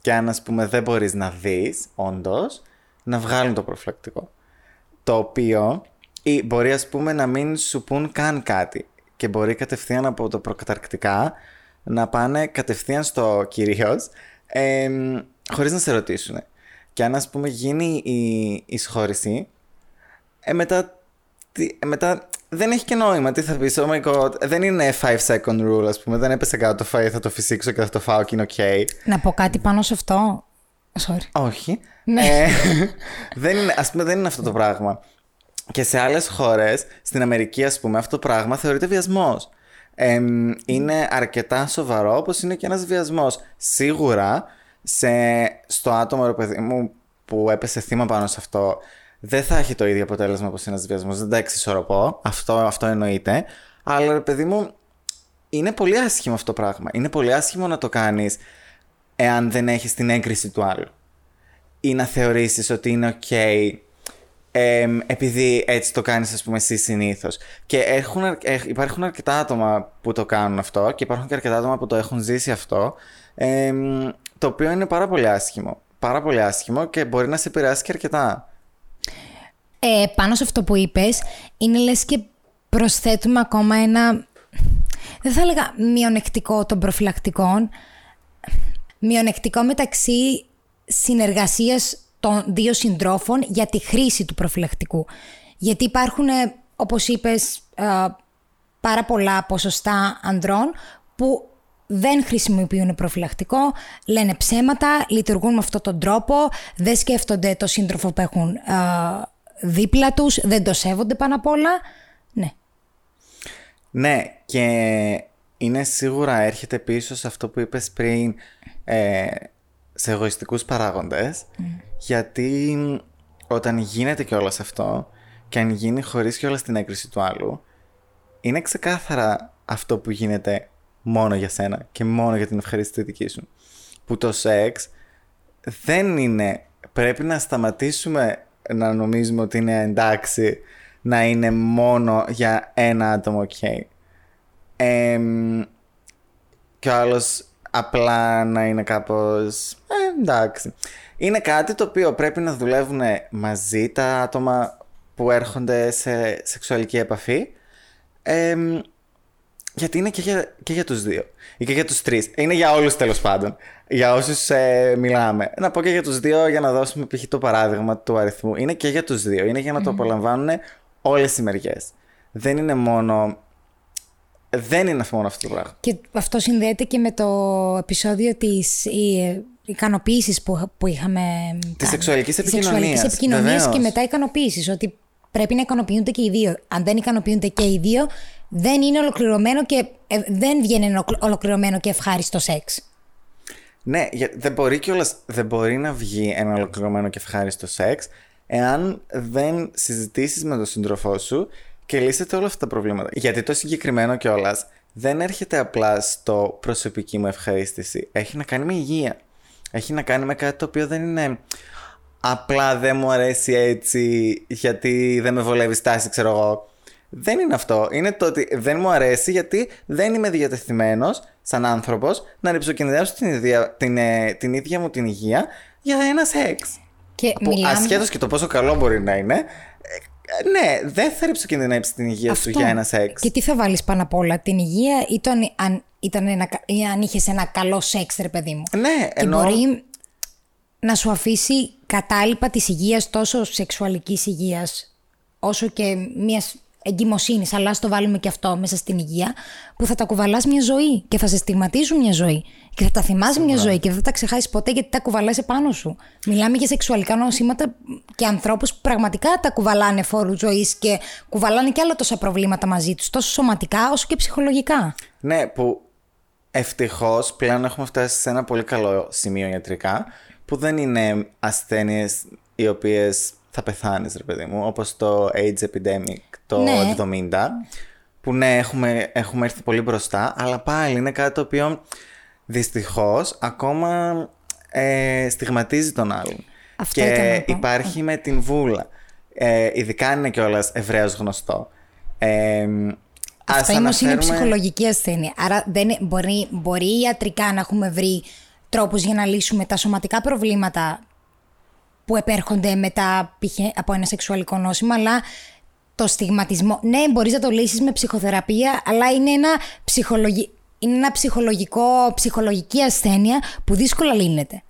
Και αν ας πούμε δεν μπορείς να δεις, όντως, να βγάλουν το προφυλακτικό. Το οποίο ή μπορεί ας πούμε να μην σου πούν καν κάτι. Και μπορεί κατευθείαν από το προκαταρκτικά να πάνε κατευθείαν στο κυρίως ε, χωρίς να σε ρωτήσουν. Και αν ας πούμε γίνει η εισχώρηση, ε, μετά, τι, ε, μετά δεν έχει και νόημα. Τι θα πεις, oh my god, δεν είναι 5 second rule ας πούμε, δεν έπεσε κάτω το φαΐ, θα το φυσήξω και θα το φάω και είναι ok. Να πω κάτι πάνω σε αυτό. Sorry. Όχι. Ναι. Ε, δεν είναι, ας πούμε, δεν είναι αυτό το πράγμα. Και σε άλλες χώρες, στην Αμερική ας πούμε, αυτό το πράγμα θεωρείται βιασμός. Εμ, είναι αρκετά σοβαρό όπως είναι και ένας βιασμός. Σίγουρα σε, στο άτομο ρε παιδί μου που έπεσε θύμα πάνω σε αυτό δεν θα έχει το ίδιο αποτέλεσμα όπως ένας βιασμός. Δεν τα εξισορροπώ. Αυτό, αυτό εννοείται. Αλλά ρε παιδί μου είναι πολύ άσχημο αυτό το πράγμα. Είναι πολύ άσχημο να το κάνεις εάν δεν έχεις την έγκριση του άλλου. Ή να θεωρήσεις ότι είναι ok εμ, επειδή έτσι το κάνεις ας πούμε εσύ συνήθως. Και έχουν, αρ- ε, υπάρχουν αρκετά άτομα που το κάνουν αυτό και υπάρχουν και αρκετά άτομα που το έχουν ζήσει αυτό εμ, το οποίο είναι πάρα πολύ άσχημο. Πάρα πολύ άσχημο και μπορεί να σε επηρεάσει και αρκετά. Ε, πάνω σε αυτό που είπες, είναι λες και προσθέτουμε ακόμα ένα δεν θα έλεγα μειονεκτικό των προφυλακτικών, μειονεκτικό μεταξύ συνεργασίας των δύο συντρόφων για τη χρήση του προφυλακτικού. Γιατί υπάρχουν, ε, όπως είπες, ε, πάρα πολλά ποσοστά ανδρών που δεν χρησιμοποιούν προφυλακτικό, λένε ψέματα, λειτουργούν με αυτόν τον τρόπο, δεν σκέφτονται το σύντροφο που έχουν ε, δίπλα τους, δεν το σέβονται πάνω απ' όλα. Ναι. Ναι, και είναι σίγουρα έρχεται πίσω σε αυτό που είπες πριν, ε, σε εγωιστικούς παράγοντες, γιατί όταν γίνεται και όλο αυτό, και αν γίνει χωρίς και όλα την έγκριση του άλλου, είναι ξεκάθαρα αυτό που γίνεται μόνο για σένα και μόνο για την ευχαρίστηση δική σου. Που το σεξ δεν είναι. Πρέπει να σταματήσουμε να νομίζουμε ότι είναι εντάξει να είναι μόνο για ένα άτομο, ok. και ο άλλος απλά να είναι κάπως ε, εντάξει. Είναι κάτι το οποίο πρέπει να δουλεύουν μαζί τα άτομα που έρχονται σε σεξουαλική επαφή γιατί είναι και για, και για τους δύο. Ή και για τους τρεις. Είναι για όλους τέλος πάντων. Για όσους ε, μιλάμε. Να πω και για τους δύο για να δώσουμε π.χ. το παράδειγμα του αριθμού. Είναι και για τους δύο. Είναι για να το απολαμβάνουν όλες οι μεριές. Δεν είναι μόνο... Δεν είναι μόνο αυτό το πράγμα. Και αυτό συνδέεται και με το επεισόδιο της ικανοποίησης που, που είχαμε. Της σεξουαλικής επικοινωνία. Τη επικοινωνίας και μετά ικανοποίησης. Ότι πρέπει να ικανοποιούνται και οι δύο. Αν δεν ικανοποιούνται και οι δύο, δεν είναι ολοκληρωμένο και ε, δεν βγαίνει ένα ολοκληρωμένο και ευχάριστο σεξ. Ναι, δεν μπορεί κιόλας, δεν μπορεί να βγει ένα ολοκληρωμένο και ευχάριστο σεξ εάν δεν συζητήσεις με τον σύντροφό σου και λύσετε όλα αυτά τα προβλήματα. Γιατί το συγκεκριμένο κιόλας δεν έρχεται απλά στο προσωπική μου ευχαρίστηση. Έχει να κάνει με υγεία. Έχει να κάνει με κάτι το οποίο δεν είναι απλά δεν μου αρέσει έτσι γιατί δεν με βολεύει στάση, ξέρω εγώ. Δεν είναι αυτό. Είναι το ότι δεν μου αρέσει γιατί δεν είμαι διατεθειμένος σαν άνθρωπος να ρηψοκινδυνεύσω την, ίδια, την, ε, την ίδια μου την υγεία για ένα σεξ. Και που μιλάμε... ασχέτως και το πόσο καλό μπορεί να είναι, ε, ναι, δεν θα ρηψοκινδυνεύσει την υγεία σου για ένα σεξ. Και τι θα βάλεις πάνω απ' όλα, την υγεία ή, το αν, ήταν ένα, ή αν είχες ένα καλό σεξ, ρε παιδί μου. Ναι, και μπορεί να σου αφήσει κατάλοιπα της υγείας τόσο σεξουαλικής υγείας όσο και μιας εγκυμοσύνης, αλλά στο βάλουμε και αυτό μέσα στην υγεία, που θα τα κουβαλάς μια ζωή και θα σε στιγματίζουν μια ζωή. Και θα τα θυμάσαι μια ζωή και δεν θα τα ξεχάσεις ποτέ γιατί τα κουβαλάς επάνω σου. Μιλάμε για σεξουαλικά νοσήματα και ανθρώπους που πραγματικά τα κουβαλάνε φόρου ζωής και κουβαλάνε και άλλα τόσα προβλήματα μαζί τους, τόσο σωματικά όσο και ψυχολογικά. Ναι, που ευτυχώς πλέον έχουμε φτάσει σε ένα πολύ καλό σημείο ιατρικά, που δεν είναι ασθένειες οι οποίες θα πεθάνεις ρε παιδί μου, όπως το AIDS epidemic το ναι. 70, που ναι έχουμε, έχουμε έρθει πολύ μπροστά, αλλά πάλι είναι κάτι το οποίο δυστυχώς ακόμα ε, στιγματίζει τον άλλον. Αυτό και υπάρχει με την βούλα. Ε, ειδικά είναι κιόλας ευρέως γνωστό. Ε, Αυτό όμως είναι ψυχολογική ασθένεια. Άρα δεν, μπορεί, μπορεί ιατρικά να έχουμε βρει τρόπους για να λύσουμε τα σωματικά προβλήματα που επέρχονται μετά από ένα σεξουαλικό νόσημα, αλλά το στιγματισμό. Ναι, μπορείς να το λύσεις με ψυχοθεραπεία, αλλά είναι ένα, ψυχολογι... είναι ένα ψυχολογικό, ψυχολογική ασθένεια που δύσκολα λύνεται.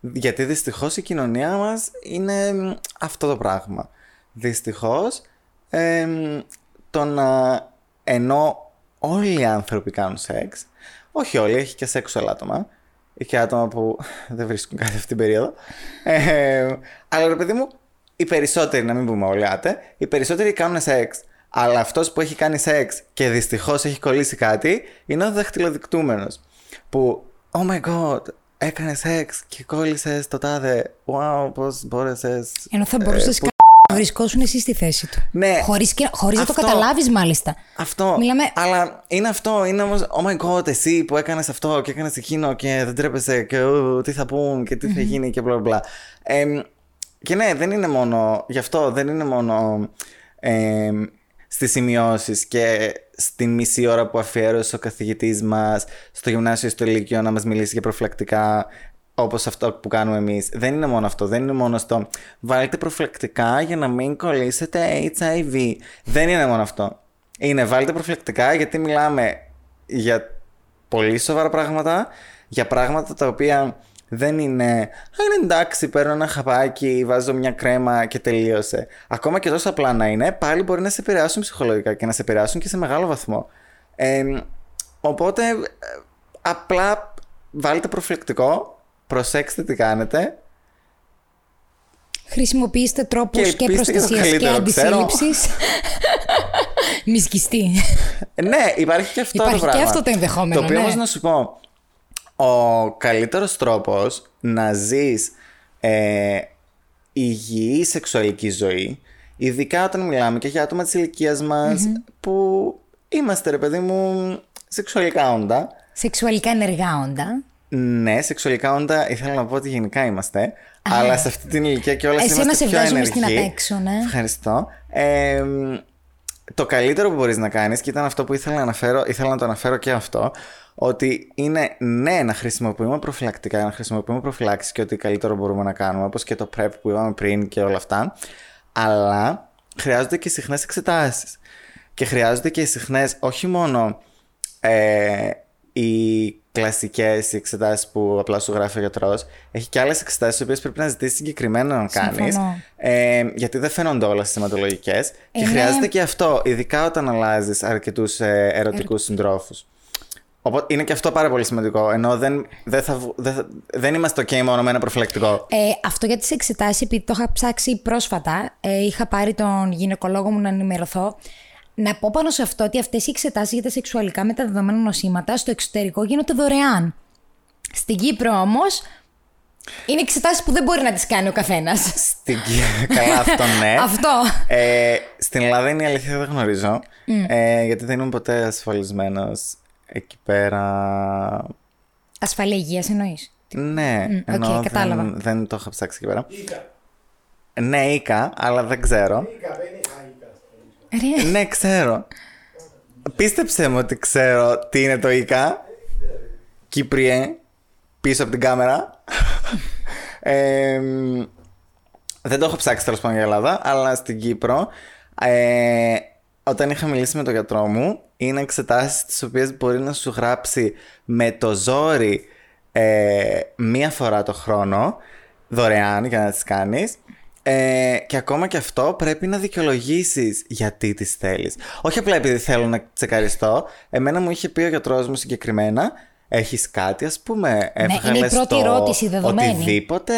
Γιατί δυστυχώς η κοινωνία μας είναι αυτό το πράγμα. Δυστυχώς, ε, το να ενώ όλοι οι άνθρωποι κάνουν σεξ, όχι όλοι, έχει και σεξουαλ άτομα, και άτομα που δεν βρίσκουν κάτι αυτή την περίοδο. Ε, αλλά ρε παιδί μου, οι περισσότεροι, να μην πούμε όλοι άτε, οι περισσότεροι κάνουν σεξ. Αλλά αυτός που έχει κάνει σεξ και δυστυχώς έχει κολλήσει κάτι είναι ο δαχτυλοδεικτούμενος. Που, oh my god, έκανε σεξ και κόλλησες το τάδε. Wow, πώς μπόρεσες. Ενώ θα μπορούσες ε, βρισκόσουν εσύ στη θέση του. Ναι. Χωρίς, χωρίς να το καταλάβεις μάλιστα. Αυτό. Μιλάμε... Αλλά είναι αυτό. Είναι όμως, oh my god, εσύ που έκανες αυτό και έκανες εκείνο και δεν τρέπεσαι και τι θα πούν και τι θα γίνει και μπλα μπλα. Ε, και ναι, δεν είναι μόνο, γι' αυτό δεν είναι μόνο ε, στις σημειώσεις και στη μισή ώρα που αφιέρωσε ο καθηγητής μας στο γυμνάσιο στο Λύκειο να μας μιλήσει για προφυλακτικά Όπως αυτό που κάνουμε εμείς. Δεν είναι μόνο αυτό. Δεν είναι μόνο στο βάλτε προφυλακτικά για να μην κολλήσετε HIV. Δεν είναι μόνο αυτό. είναι βάλτε προφυλακτικά γιατί μιλάμε για πολύ σοβαρά πράγματα, για πράγματα τα οποία δεν είναι. Α, είναι εντάξει, παίρνω ένα χαπάκι, βάζω μια κρέμα και τελείωσε. Ακόμα και τόσο απλά να είναι, πάλι μπορεί να σε επηρεάσουν ψυχολογικά και να σε επηρεάσουν και σε μεγάλο βαθμό. Ε, οπότε, ε, απλά βάλτε προφυλακτικό, προσέξτε τι κάνετε. Χρησιμοποιήστε τρόπους Και και, ελπίστε για το προστασίας και καλύτερο, ξέρω. αντισύλληψης. Μη σκιστεί. ναι, υπάρχει και αυτό Υπάρχει το και πράγμα. αυτό το ενδεχόμενο, Το οποίο ναι. όμως να σου πω, ο καλύτερος τρόπος να ζεις ε, υγιή σεξουαλική ζωή, ειδικά όταν μιλάμε και για άτομα της ηλικίας μας, που είμαστε ρε παιδί μου σεξουαλικά όντα. Σεξουαλικά ενεργά όντα. Ναι, σεξουαλικά όντα ήθελα να πω ότι γενικά είμαστε. αλλά σε αυτή την ηλικία και όλα Εσένα είμαστε σε πιο βγάζουμε ενεργοί. στην απ' έξω, ναι. Ευχαριστώ. Ε, το καλύτερο που μπορείς να κάνεις και ήταν αυτό που ήθελα να, αναφέρω, ήθελα να το αναφέρω και αυτό ότι είναι ναι να χρησιμοποιούμε προφυλακτικά, να χρησιμοποιούμε προφυλάξεις και ότι καλύτερο μπορούμε να κάνουμε όπως και το PrEP που είπαμε πριν και όλα αυτά αλλά χρειάζονται και συχνές εξετάσεις και χρειάζονται και συχνές όχι μόνο ε, οι κλασικές εξετάσεις που απλά σου γράφει ο γιατρός έχει και άλλες εξετάσεις τις οποίες πρέπει να ζητήσεις συγκεκριμένα να κάνεις Συμφωνώ. ε, γιατί δεν φαίνονται όλα στις σηματολογικές και Είναι- χρειάζεται και αυτό ειδικά όταν αλλάζεις αρκετούς ε, ερωτικούς συντρόφους Οπότε είναι και αυτό πάρα πολύ σημαντικό. Ενώ δεν, δεν, θα, βγ- δεν, θα- δεν είμαστε OK μόνο με ένα προφυλακτικό. Ε, αυτό για τις εξετάσεις, επειδή το είχα ψάξει πρόσφατα, ε, είχα πάρει τον γυναικολόγο μου να ενημερωθώ. Να πω πάνω σε αυτό ότι αυτές οι εξετάσεις για τα σεξουαλικά μεταδεδομένα νοσήματα στο εξωτερικό γίνονται δωρεάν. Στην Κύπρο όμως είναι εξετάσεις που δεν μπορεί να τις κάνει ο καθένας. Στην Κύπρο. Καλά, αυτό ναι. Αυτό. Ε, στην Ελλάδα είναι η αλήθεια δεν γνωρίζω. Ε, γιατί δεν ήμουν ποτέ ασφαλισμένος εκεί πέρα. Ασφαλή υγείας εννοείς; Ναι, οκ, ενώ κατάλαβα. δεν, δεν το είχα ψάξει εκεί πέρα. Ναι, ΙΚΑ, αλλά δεν ξέρω. Ρε, ναι, ξέρω. Πίστεψε μου ότι ξέρω τι είναι το ΙΚΑ. Κύπριε, πίσω από την κάμερα. Ε, μ, δεν το έχω ψάξει τέλος πάντων για Ελλάδα, αλλά στην Κύπρο, ε, όταν είχα μιλήσει με τον γιατρό μου, είναι εξετάσεις τις οποίες μπορεί να σου γράψει με το ζόρι ε, μία φορά το χρόνο, δωρεάν για να τις κάνεις. Ε, και ακόμα και αυτό πρέπει να δικαιολογήσεις γιατί τις θέλεις. Όχι απλά επειδή θέλω να τσεκαριστώ. Εμένα μου είχε πει ο γιατρός μου συγκεκριμένα Έχεις κάτι ας πούμε; Ναι, είναι η έβγαλες πρώτη το ερώτηση, δεδομένη. Οτιδήποτε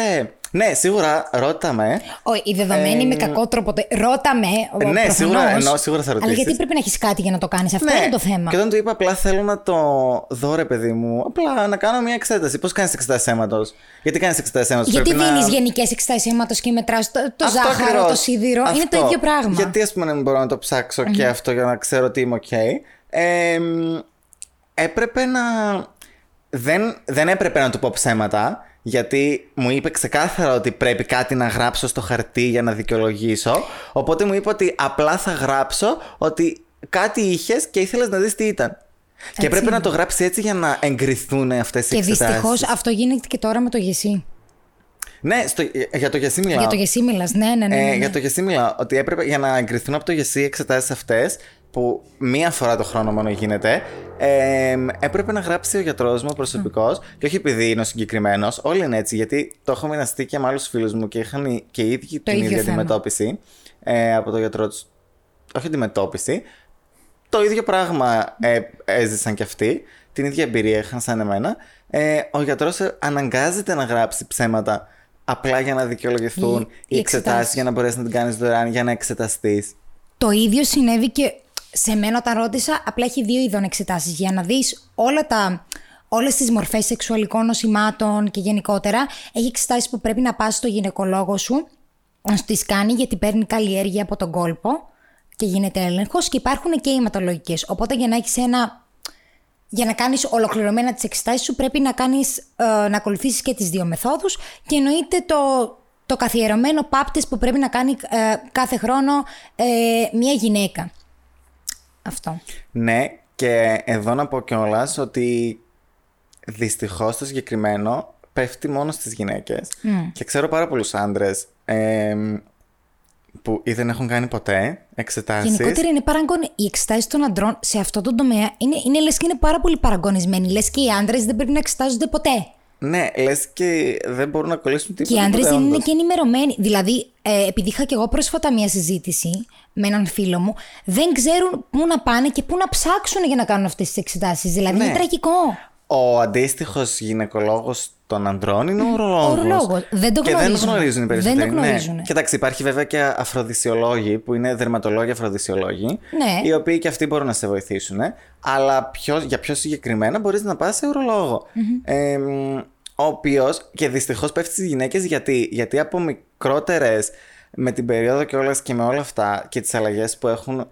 Ναι σίγουρα ρώτα με Όχι, η δεδομένη με κακό τρόπο. τε- Ρώτα με. ο- Ε, ναι, προφανώς. σίγουρα, εννοώ, σίγουρα θα Αλλά ρωτήσεις. γιατί πρέπει να έχεις κάτι για να το κάνεις, αυτό Ναι, είναι το θέμα. Και όταν του είπα απλά θέλω να το δω, ρε παιδί μου, απλά να κάνω μια εξέταση. Πώς κάνεις εξετάσεις αίματος, Γιατί κάνεις εξετάσεις αίματος, Γιατί πρέπει δίνεις να... γενικές εξετάσεις αίματος και μετράς το, το Αυτό ζάχαρο, ακριβώς. το σίδηρο; Είναι το Αυτό. ίδιο πράγμα. Γιατί ας πούμε να μην μπορώ να το ψαξω και αυτό για να ξέρω ότι είμαι OK. Ε, μ, έπρεπε να. Δεν, δεν έπρεπε να του πω ψέματα, γιατί μου είπε ξεκάθαρα ότι πρέπει κάτι να γράψω στο χαρτί για να δικαιολογήσω. Οπότε μου είπε ότι απλά θα γράψω ότι κάτι είχες και ήθελες να δεις τι ήταν. Και έπρεπε είναι. να το γράψει έτσι για να εγκριθούν αυτές οι Και εξετάσεις. δυστυχώς αυτό γίνεται και τώρα με το γεσί. Ναι, στο, για το γεσί μιλάω. Για το γεσί μιλάς. Ναι, ναι, ναι. ναι, Ε, ναι. για το γεσί μιλάω. Ότι έπρεπε για να εγκριθούν από το γεσί οι εξετάσεις αυτές, που μία φορά το χρόνο μόνο γίνεται, ε, έπρεπε να γράψει ο γιατρός μου προσωπικό. Και όχι επειδή είναι ο συγκεκριμένος, όλοι είναι έτσι. Γιατί το έχω μοιραστεί και με άλλους φίλους μου και είχαν και οι ίδιοι την ίδιο ίδια θέμα. αντιμετώπιση ε, από το γιατρό τους. Όχι αντιμετώπιση. Το ίδιο πράγμα ε, έζησαν κι αυτοί. Την ίδια εμπειρία είχαν σαν εμένα. Ε, ο γιατρός αναγκάζεται να γράψει ψέματα απλά για να δικαιολογηθούν Οι- οι, οι εξετάσεις εξετάσεις. για να μπορέσεις να την κάνεις δωρεάν, για να εξεταστείς. Το ίδιο συνέβη και σε μένα όταν ρώτησα. Απλά έχει δύο ειδών εξετάσεις. Για να δεις όλα τα. Όλες τις μορφές σεξουαλικών νοσημάτων και γενικότερα, έχει εξετάσεις που πρέπει να πας στο γυναικολόγο σου να σου τις κάνει γιατί παίρνει καλλιέργεια από τον κόλπο και γίνεται έλεγχος. Και υπάρχουν και οι αιματολογικές. Οπότε για να έχεις ένα. Για να κάνεις ολοκληρωμένα τις εξετάσεις σου, πρέπει να, κάνεις, ε, να ακολουθήσεις και τις δύο μεθόδους και εννοείται το, το καθιερωμένο πάπτες που πρέπει να κάνει ε, κάθε χρόνο ε, μια γυναίκα. Αυτό. Ναι, και εδώ να πω κιόλας ότι δυστυχώς το συγκεκριμένο πέφτει μόνο στις γυναίκες. Και ξέρω πάρα πολλούς άντρες που ή δεν έχουν κάνει ποτέ εξετάσεις. Γενικότερα είναι παραγκον... Οι εξετάσεις των αντρών σε αυτό το τομέα είναι, είναι λες και είναι πάρα πολύ παραγκονισμένοι. Λες και οι άντρες δεν πρέπει να εξετάζονται ποτέ. Ναι, λες και δεν μπορούν να κολλήσουν τίποτα. Και οι άντρες ποτέ, δεν είναι όντως. και ενημερωμένοι. Δηλαδή, ε, επειδή είχα και εγώ πρόσφατα μία συζήτηση με έναν φίλο μου, δεν ξέρουν πού να πάνε και πού να ψάξουν για να κάνουν αυτές τις εξετάσεις. Δηλαδή, Ναι. είναι τραγικό. Ο αντίστοιχος γυναικολόγος των ανδρών είναι ο ουρολόγο. ουρολόγος. Δεν το Και δεν γνωρίζουν. γνωρίζουν οι Δεν το περισσότεροι. γνωρίζουν. Ναι. Κοιτάξτε, υπάρχει βέβαια και αφροδισιολόγοι που είναι δερματολόγοι αφροδισιολόγοι. Ναι. Οι οποίοι και αυτοί μπορούν να σε βοηθήσουν. Αλλά πιο, για πιο συγκεκριμένα μπορείς να πας σε ουρολογο Ε, μ, ο οποίος και δυστυχώς πέφτει στις γυναίκες γιατί, γιατί από μικρότερες με την περίοδο και όλα και με όλα αυτά και τις αλλαγές που έχουν.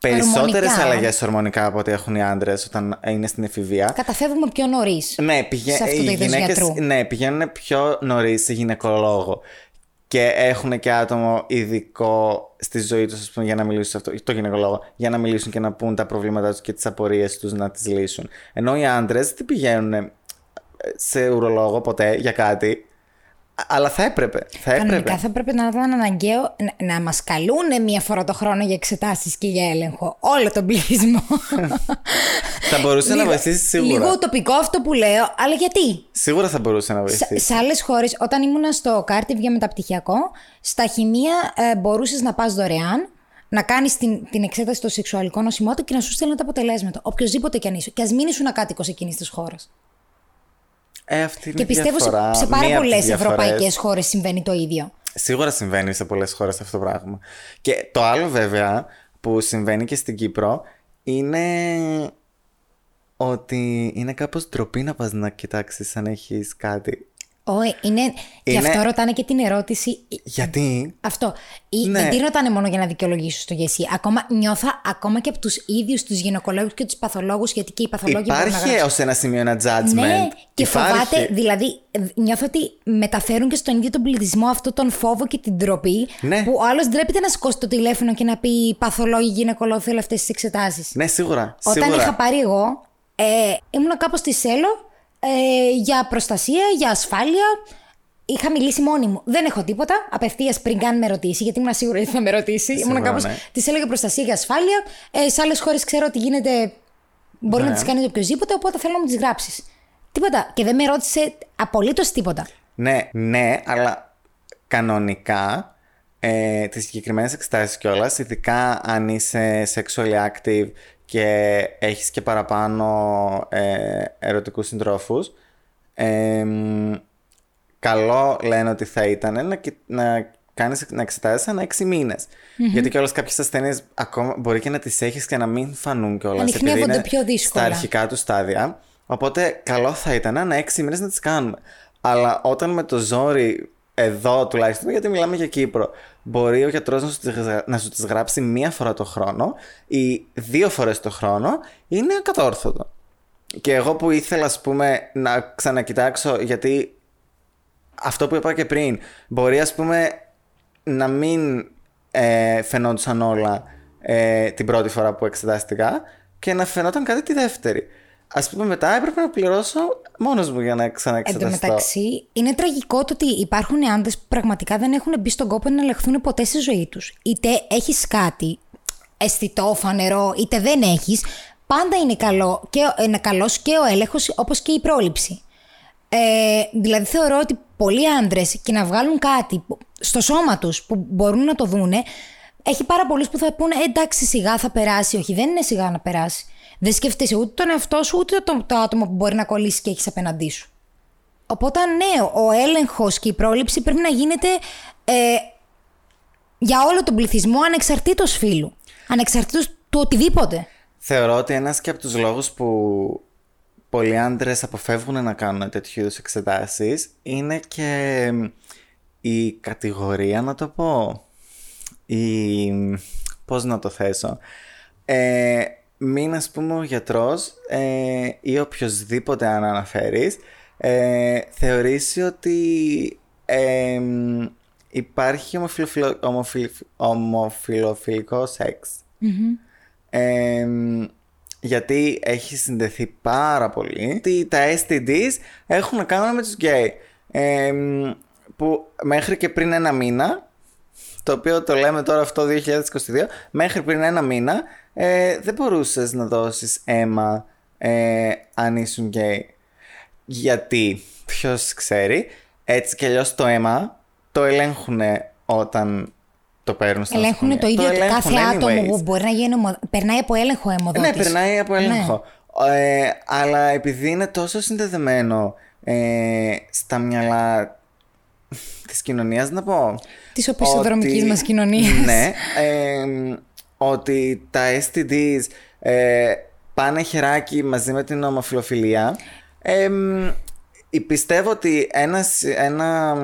Περισσότερες Ορμονικά. αλλαγές ορμονικά από ό,τι έχουν οι άντρες όταν είναι στην εφηβεία. Καταφεύγουμε πιο νωρίς. Ναι, πηγα... σε αυτό το οι είδος γυναίκες, γιατρού. ναι, πηγαίνουν πιο νωρίς σε γυναικολόγο. Και έχουν και άτομο ειδικό στη ζωή τους, ας πούμε, για να μιλήσουν σε αυτό, το γυναικολόγο, για να μιλήσουν και να πούν τα προβλήματά τους και τις απορίες τους να τις λύσουν. Ενώ οι άντρες δεν πηγαίνουν σε ουρολόγο ποτέ για κάτι. Α- Αλλά θα έπρεπε. Θα έπρεπε. Κανονικά θα πρέπει να ήταν αναγκαίο να, να μας καλούν μία φορά το χρόνο για εξετάσεις και για έλεγχο. Όλο τον πληθυσμό. Θα μπορούσε να Λίγο- βοηθήσει σίγουρα. Λίγο τοπικό αυτό που λέω, αλλά γιατί; Σίγουρα θα μπορούσε να Σε, βοηθήσει. σε άλλες χώρες, όταν ήμουν στο Κάρτιβ για μεταπτυχιακό, στα χημεία ε, μπορούσες να πας δωρεάν, να κάνεις την, την εξέταση στο σεξουαλικό νοσημότητα και να σου στέλνουν τα αποτελέσματα. Οποιοδήποτε κι αν είσαι. Και ας μην ήσουν ακάτοικος εκείνης της χώρας. Ε, αυτή είναι Και η πιστεύω σε, διαφορά. σε πάρα Μία από πολλές τις διαφορές. ευρωπαϊκές χώρες συμβαίνει το ίδιο. Σίγουρα συμβαίνει σε πολλές χώρες αυτό το πράγμα. Και το άλλο βέβαια που συμβαίνει και στην Κύπρο είναι ότι είναι κάπως ντροπή να πας να κοιτάξεις αν έχεις κάτι. Ω, είναι... Και Είναι- αυτό ρωτάνε και την ερώτηση. Γιατί; Αυτό. Ή, Ναι. Δεν τη ρωτάνε μόνο για να δικαιολογήσουν το γεσί. Ακόμα νιώθα ακόμα και από τους ίδιους τους γυναικολόγους και τους παθολόγους, γιατί και οι παθολόγοι μπορούν να υπάρχει γράψουν. ως ένα σημείο ένα judgment. Ναι, και Υπάρχει. φοβάται, δηλαδή ε, νιώθω ότι μεταφέρουν και στον ίδιο τον πληθυσμό αυτό τον φόβο και την ντροπή. Ναι. Που ο άλλος ντρέπεται να σηκώσει το τηλέφωνο και να πει Παθολόγοι, γυναικολόγοι, θέλω αυτές τις εξετάσεις. Ναι, σίγουρα. Όταν σίγουρα. είχα πάρει εγώ, ε, ήμουνα κάπου στη Σέλο ε, για προστασία, για ασφάλεια. Είχα μιλήσει μόνη μου. Δεν έχω τίποτα. Απευθείας πριν καν με ρωτήσει, γιατί ήμουν σίγουρη ότι θα με ρωτήσει. Σίγουρα, ήμουν κάπως. ναι. Της έλεγα προστασία για ασφάλεια. Ε, σε άλλες χώρες ξέρω ότι γίνεται. Μπορεί Ναι. να τις κάνεις οποιοδήποτε, οπότε θέλω να μου τις γράψεις. Τίποτα. Και δεν με ρώτησε απολύτως τίποτα. Ναι, ναι, αλλά κανονικά ε, τις συγκεκριμένες εξετάσεις κιόλας, ειδικά αν είσαι sexually active και έχεις και παραπάνω ε, ερωτικούς συντρόφους, ε, μ, καλό λένε ότι θα ήταν να, κοι- να κάνεις να εξετάσεις ανά έξι μήνες. Γιατί κιόλας κάποιες ασθένειες ακόμα μπορεί και να τις έχεις και να μην φανούν κιόλας. επειδή Ανιχνεύονται είναι πιο δύσκολα. Στα αρχικά του στάδια. Οπότε καλό θα ήταν ανά έξι μήνες να τις κάνουμε. Αλλά όταν με το ζόρι εδώ τουλάχιστον, γιατί μιλάμε για Κύπρο, μπορεί ο γιατρός να σου, τις, γρα- να σου τις γράψει μία φορά το χρόνο ή δύο φορές το χρόνο, είναι ακατόρθωτο. Και εγώ που ήθελα, ας πούμε, να ξανακοιτάξω, γιατί αυτό που είπα και πριν, μπορεί, ας πούμε, να μην ε, φαινόντουσαν όλα ε, την πρώτη φορά που εξετάστηκα και να φαινόταν κάτι τη δεύτερη. Ας πούμε, μετά έπρεπε να πληρώσω μόνος μου για να Εν τω ξαναεξεταστώ. μεταξύ, είναι τραγικό το ότι υπάρχουν άντρες που πραγματικά δεν έχουν μπει στον κόπο να ελεγχθούν ποτέ στη ζωή τους. Είτε έχεις κάτι αισθητό, φανερό, είτε δεν έχεις. Πάντα είναι καλό και, είναι καλός και ο έλεγχος όπως και η πρόληψη. Ε, δηλαδή θεωρώ ότι πολλοί άντρες και να βγάλουν κάτι που- στο σώμα τους που μπορούν να το δούνε, έχει πάρα πολλούς που θα πούνε «Ε, εντάξει, σιγά θα περάσει. Όχι, δεν είναι σιγά να περάσει. Δεν σκέφτεσαι ούτε τον εαυτό σου, ούτε το, το άτομο που μπορεί να κολλήσει και έχεις απέναντί σου. Οπότε, ναι, ο έλεγχος και η πρόληψη πρέπει να γίνεται ε, για όλο τον πληθυσμό ανεξαρτήτως φύλου. Ανεξαρτήτως του οτιδήποτε. Θεωρώ ότι ένας και από τους λόγους που πολλοί άντρες αποφεύγουν να κάνουν τέτοιους είδους εξετάσεις είναι και η κατηγορία, να το πω. Η... Πώς να το θέσω. Ε, μην ας πούμε ο γιατρός ε, ή οποιοδήποτε αν αναφέρεις ε, θεωρήσει ότι ε, υπάρχει ομοφιλοφιλο, ομοφιλ- ομοφιλοφιλικό σεξ. Ε, γιατί έχει συνδεθεί πάρα πολύ ότι τα STDs έχουν να κάνουν με τους γκέι. Ε, που μέχρι και πριν ένα μήνα το οποίο το λέμε τώρα αυτό 2022, μέχρι πριν ένα μήνα ε, δεν μπορούσες να δώσεις αίμα ε, αν ήσουν γκέι. Γιατί, ποιος ξέρει, έτσι κι αλλιώς το αίμα το ελέγχουν όταν το παίρνουν στα Ελέγχουν το ίδιο το, κάθε άτομο που μπορεί να γίνει, περνάει από έλεγχο αιμοδότης. Ναι, περνάει από έλεγχο. Ε, αλλά επειδή είναι τόσο συνδεδεμένο ε, στα μυαλά της κοινωνίας, να πω. Της οπισθοδρομικής μας κοινωνίας. Ναι, ε, ότι τα STDs ε, πάνε χεράκι μαζί με την ομοφιλοφιλία. Ε, πιστεύω ότι ένας, ένα,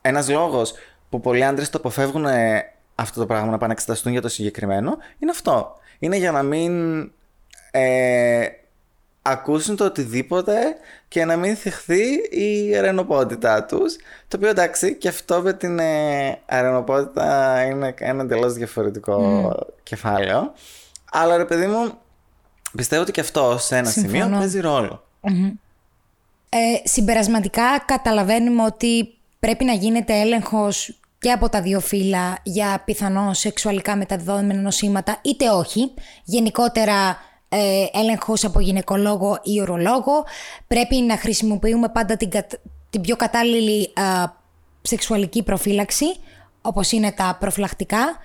ένας λόγος που πολλοί άντρες το αποφεύγουν αυτό το πράγμα να πάνε εξεταστούν για το συγκεκριμένο είναι αυτό. Είναι για να μην ε, ακούσουν το οτιδήποτε και να μην θυχθεί η αρενοπότητά τους. Το οποίο εντάξει και αυτό με την ε, αρενοπότητα είναι ένα εντελώς διαφορετικό κεφάλαιο. Αλλά ρε παιδί μου, πιστεύω ότι και αυτό σε ένα σημείο παίζει Ε, συμπερασματικά καταλαβαίνουμε ότι πρέπει να γίνεται έλεγχος και από τα δύο φύλλα για πιθανό σεξουαλικά μεταδιδόμενα νοσήματα είτε όχι. Γενικότερα ε, έλεγχος από γυναικολόγο ή ορολόγο. Πρέπει να χρησιμοποιούμε πάντα την, την πιο κατάλληλη σεξουαλική προφύλαξη, όπως είναι τα προφυλακτικά.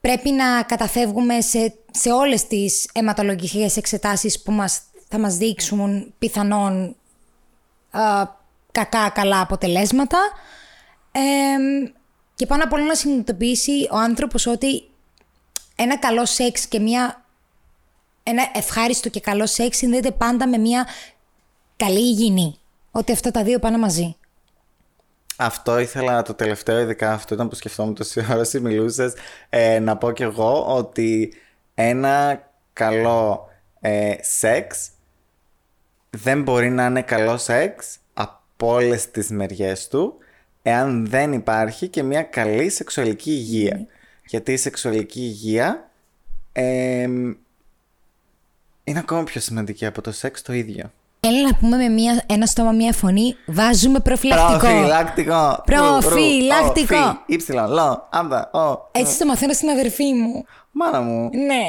Πρέπει να καταφεύγουμε σε, σε όλες τις αιματολογικές εξετάσεις που μας, θα μας δείξουν πιθανόν κακά καλά αποτελέσματα. και πάνω απ' όλα να συνειδητοποιήσει ο άνθρωπος ότι ένα καλό σεξ και μια ένα ευχάριστο και καλό σεξ συνδέεται πάντα με μια καλή υγιεινή. Ότι αυτά τα δύο πάνε μαζί. Αυτό ήθελα το τελευταίο, ειδικά αυτό ήταν που σκεφτόμουν τόση ώρα ή μιλούσες, ε, να πω κι εγώ ότι ένα καλό ε, σεξ δεν μπορεί να είναι καλό σεξ από όλες τις μεριές του εάν δεν υπάρχει και μια καλή σεξουαλική υγεία. Ναι. Γιατί η σεξουαλική υγεία ε, είναι ακόμα πιο σημαντική από το σεξ το ίδιο. Έλα να πούμε με μια, ένα στόμα, μια φωνή. Βάζουμε προφυλακτικό. Προφυλακτικό. Προφυλακτικό. Ήψιλον, λο, άμπα, ο. Έτσι το μαθαίνω στην αδερφή μου. Μάνα μου. Ναι.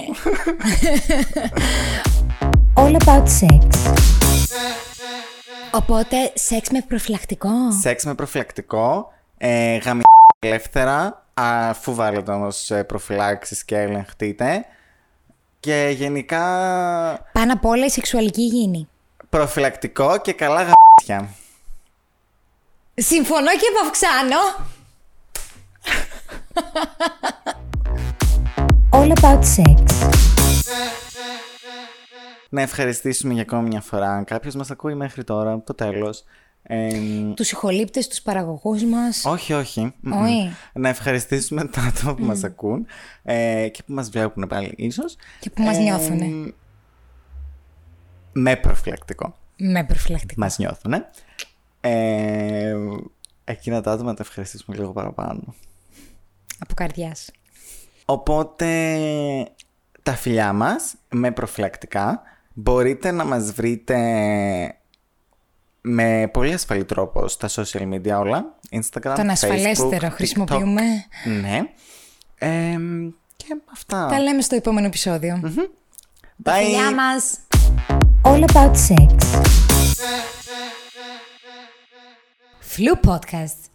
All about sex. Οπότε, σεξ με προφυλακτικό; Σεξ με προφυλακτικό. Ε, ελεύθερα, αφού βάλετε όμως ε, προφυλάξεις και ελεγχτείτε. Και γενικά. Πάνω απ' όλα η σεξουαλική υγιεινή. Προφυλακτικό και καλά γαμπάτια. Συμφωνώ και επαυξάνω. All about sex. Να ευχαριστήσουμε για ακόμη μια φορά. Αν κάποιος μας ακούει μέχρι τώρα, το τέλος. Ε, τους ηχολήπτες, τους παραγωγούς μας. Όχι, όχι. Να ευχαριστήσουμε τα άτομα που mm. μας ακούν ε, και που μας βλέπουν πάλι ίσως. Και που μας ε, νιώθουν. Με προφυλακτικό. Με προφυλακτικό. Μας νιώθουν. Ε, εκείνα τα άτομα τα ευχαριστήσουμε λίγο παραπάνω. Από καρδιάς. Οπότε τα φιλιά μας με προφυλακτικά μπορείτε να μας βρείτε με πολύ ασφαλή τρόπο στα social media όλα. Instagram, Τον ασφαλέστερο χρησιμοποιούμε. Ναι. Ε, και αυτά. Τα λέμε στο επόμενο επεισόδιο. Bye. Φιλιά μας. All about sex. Flu Podcast.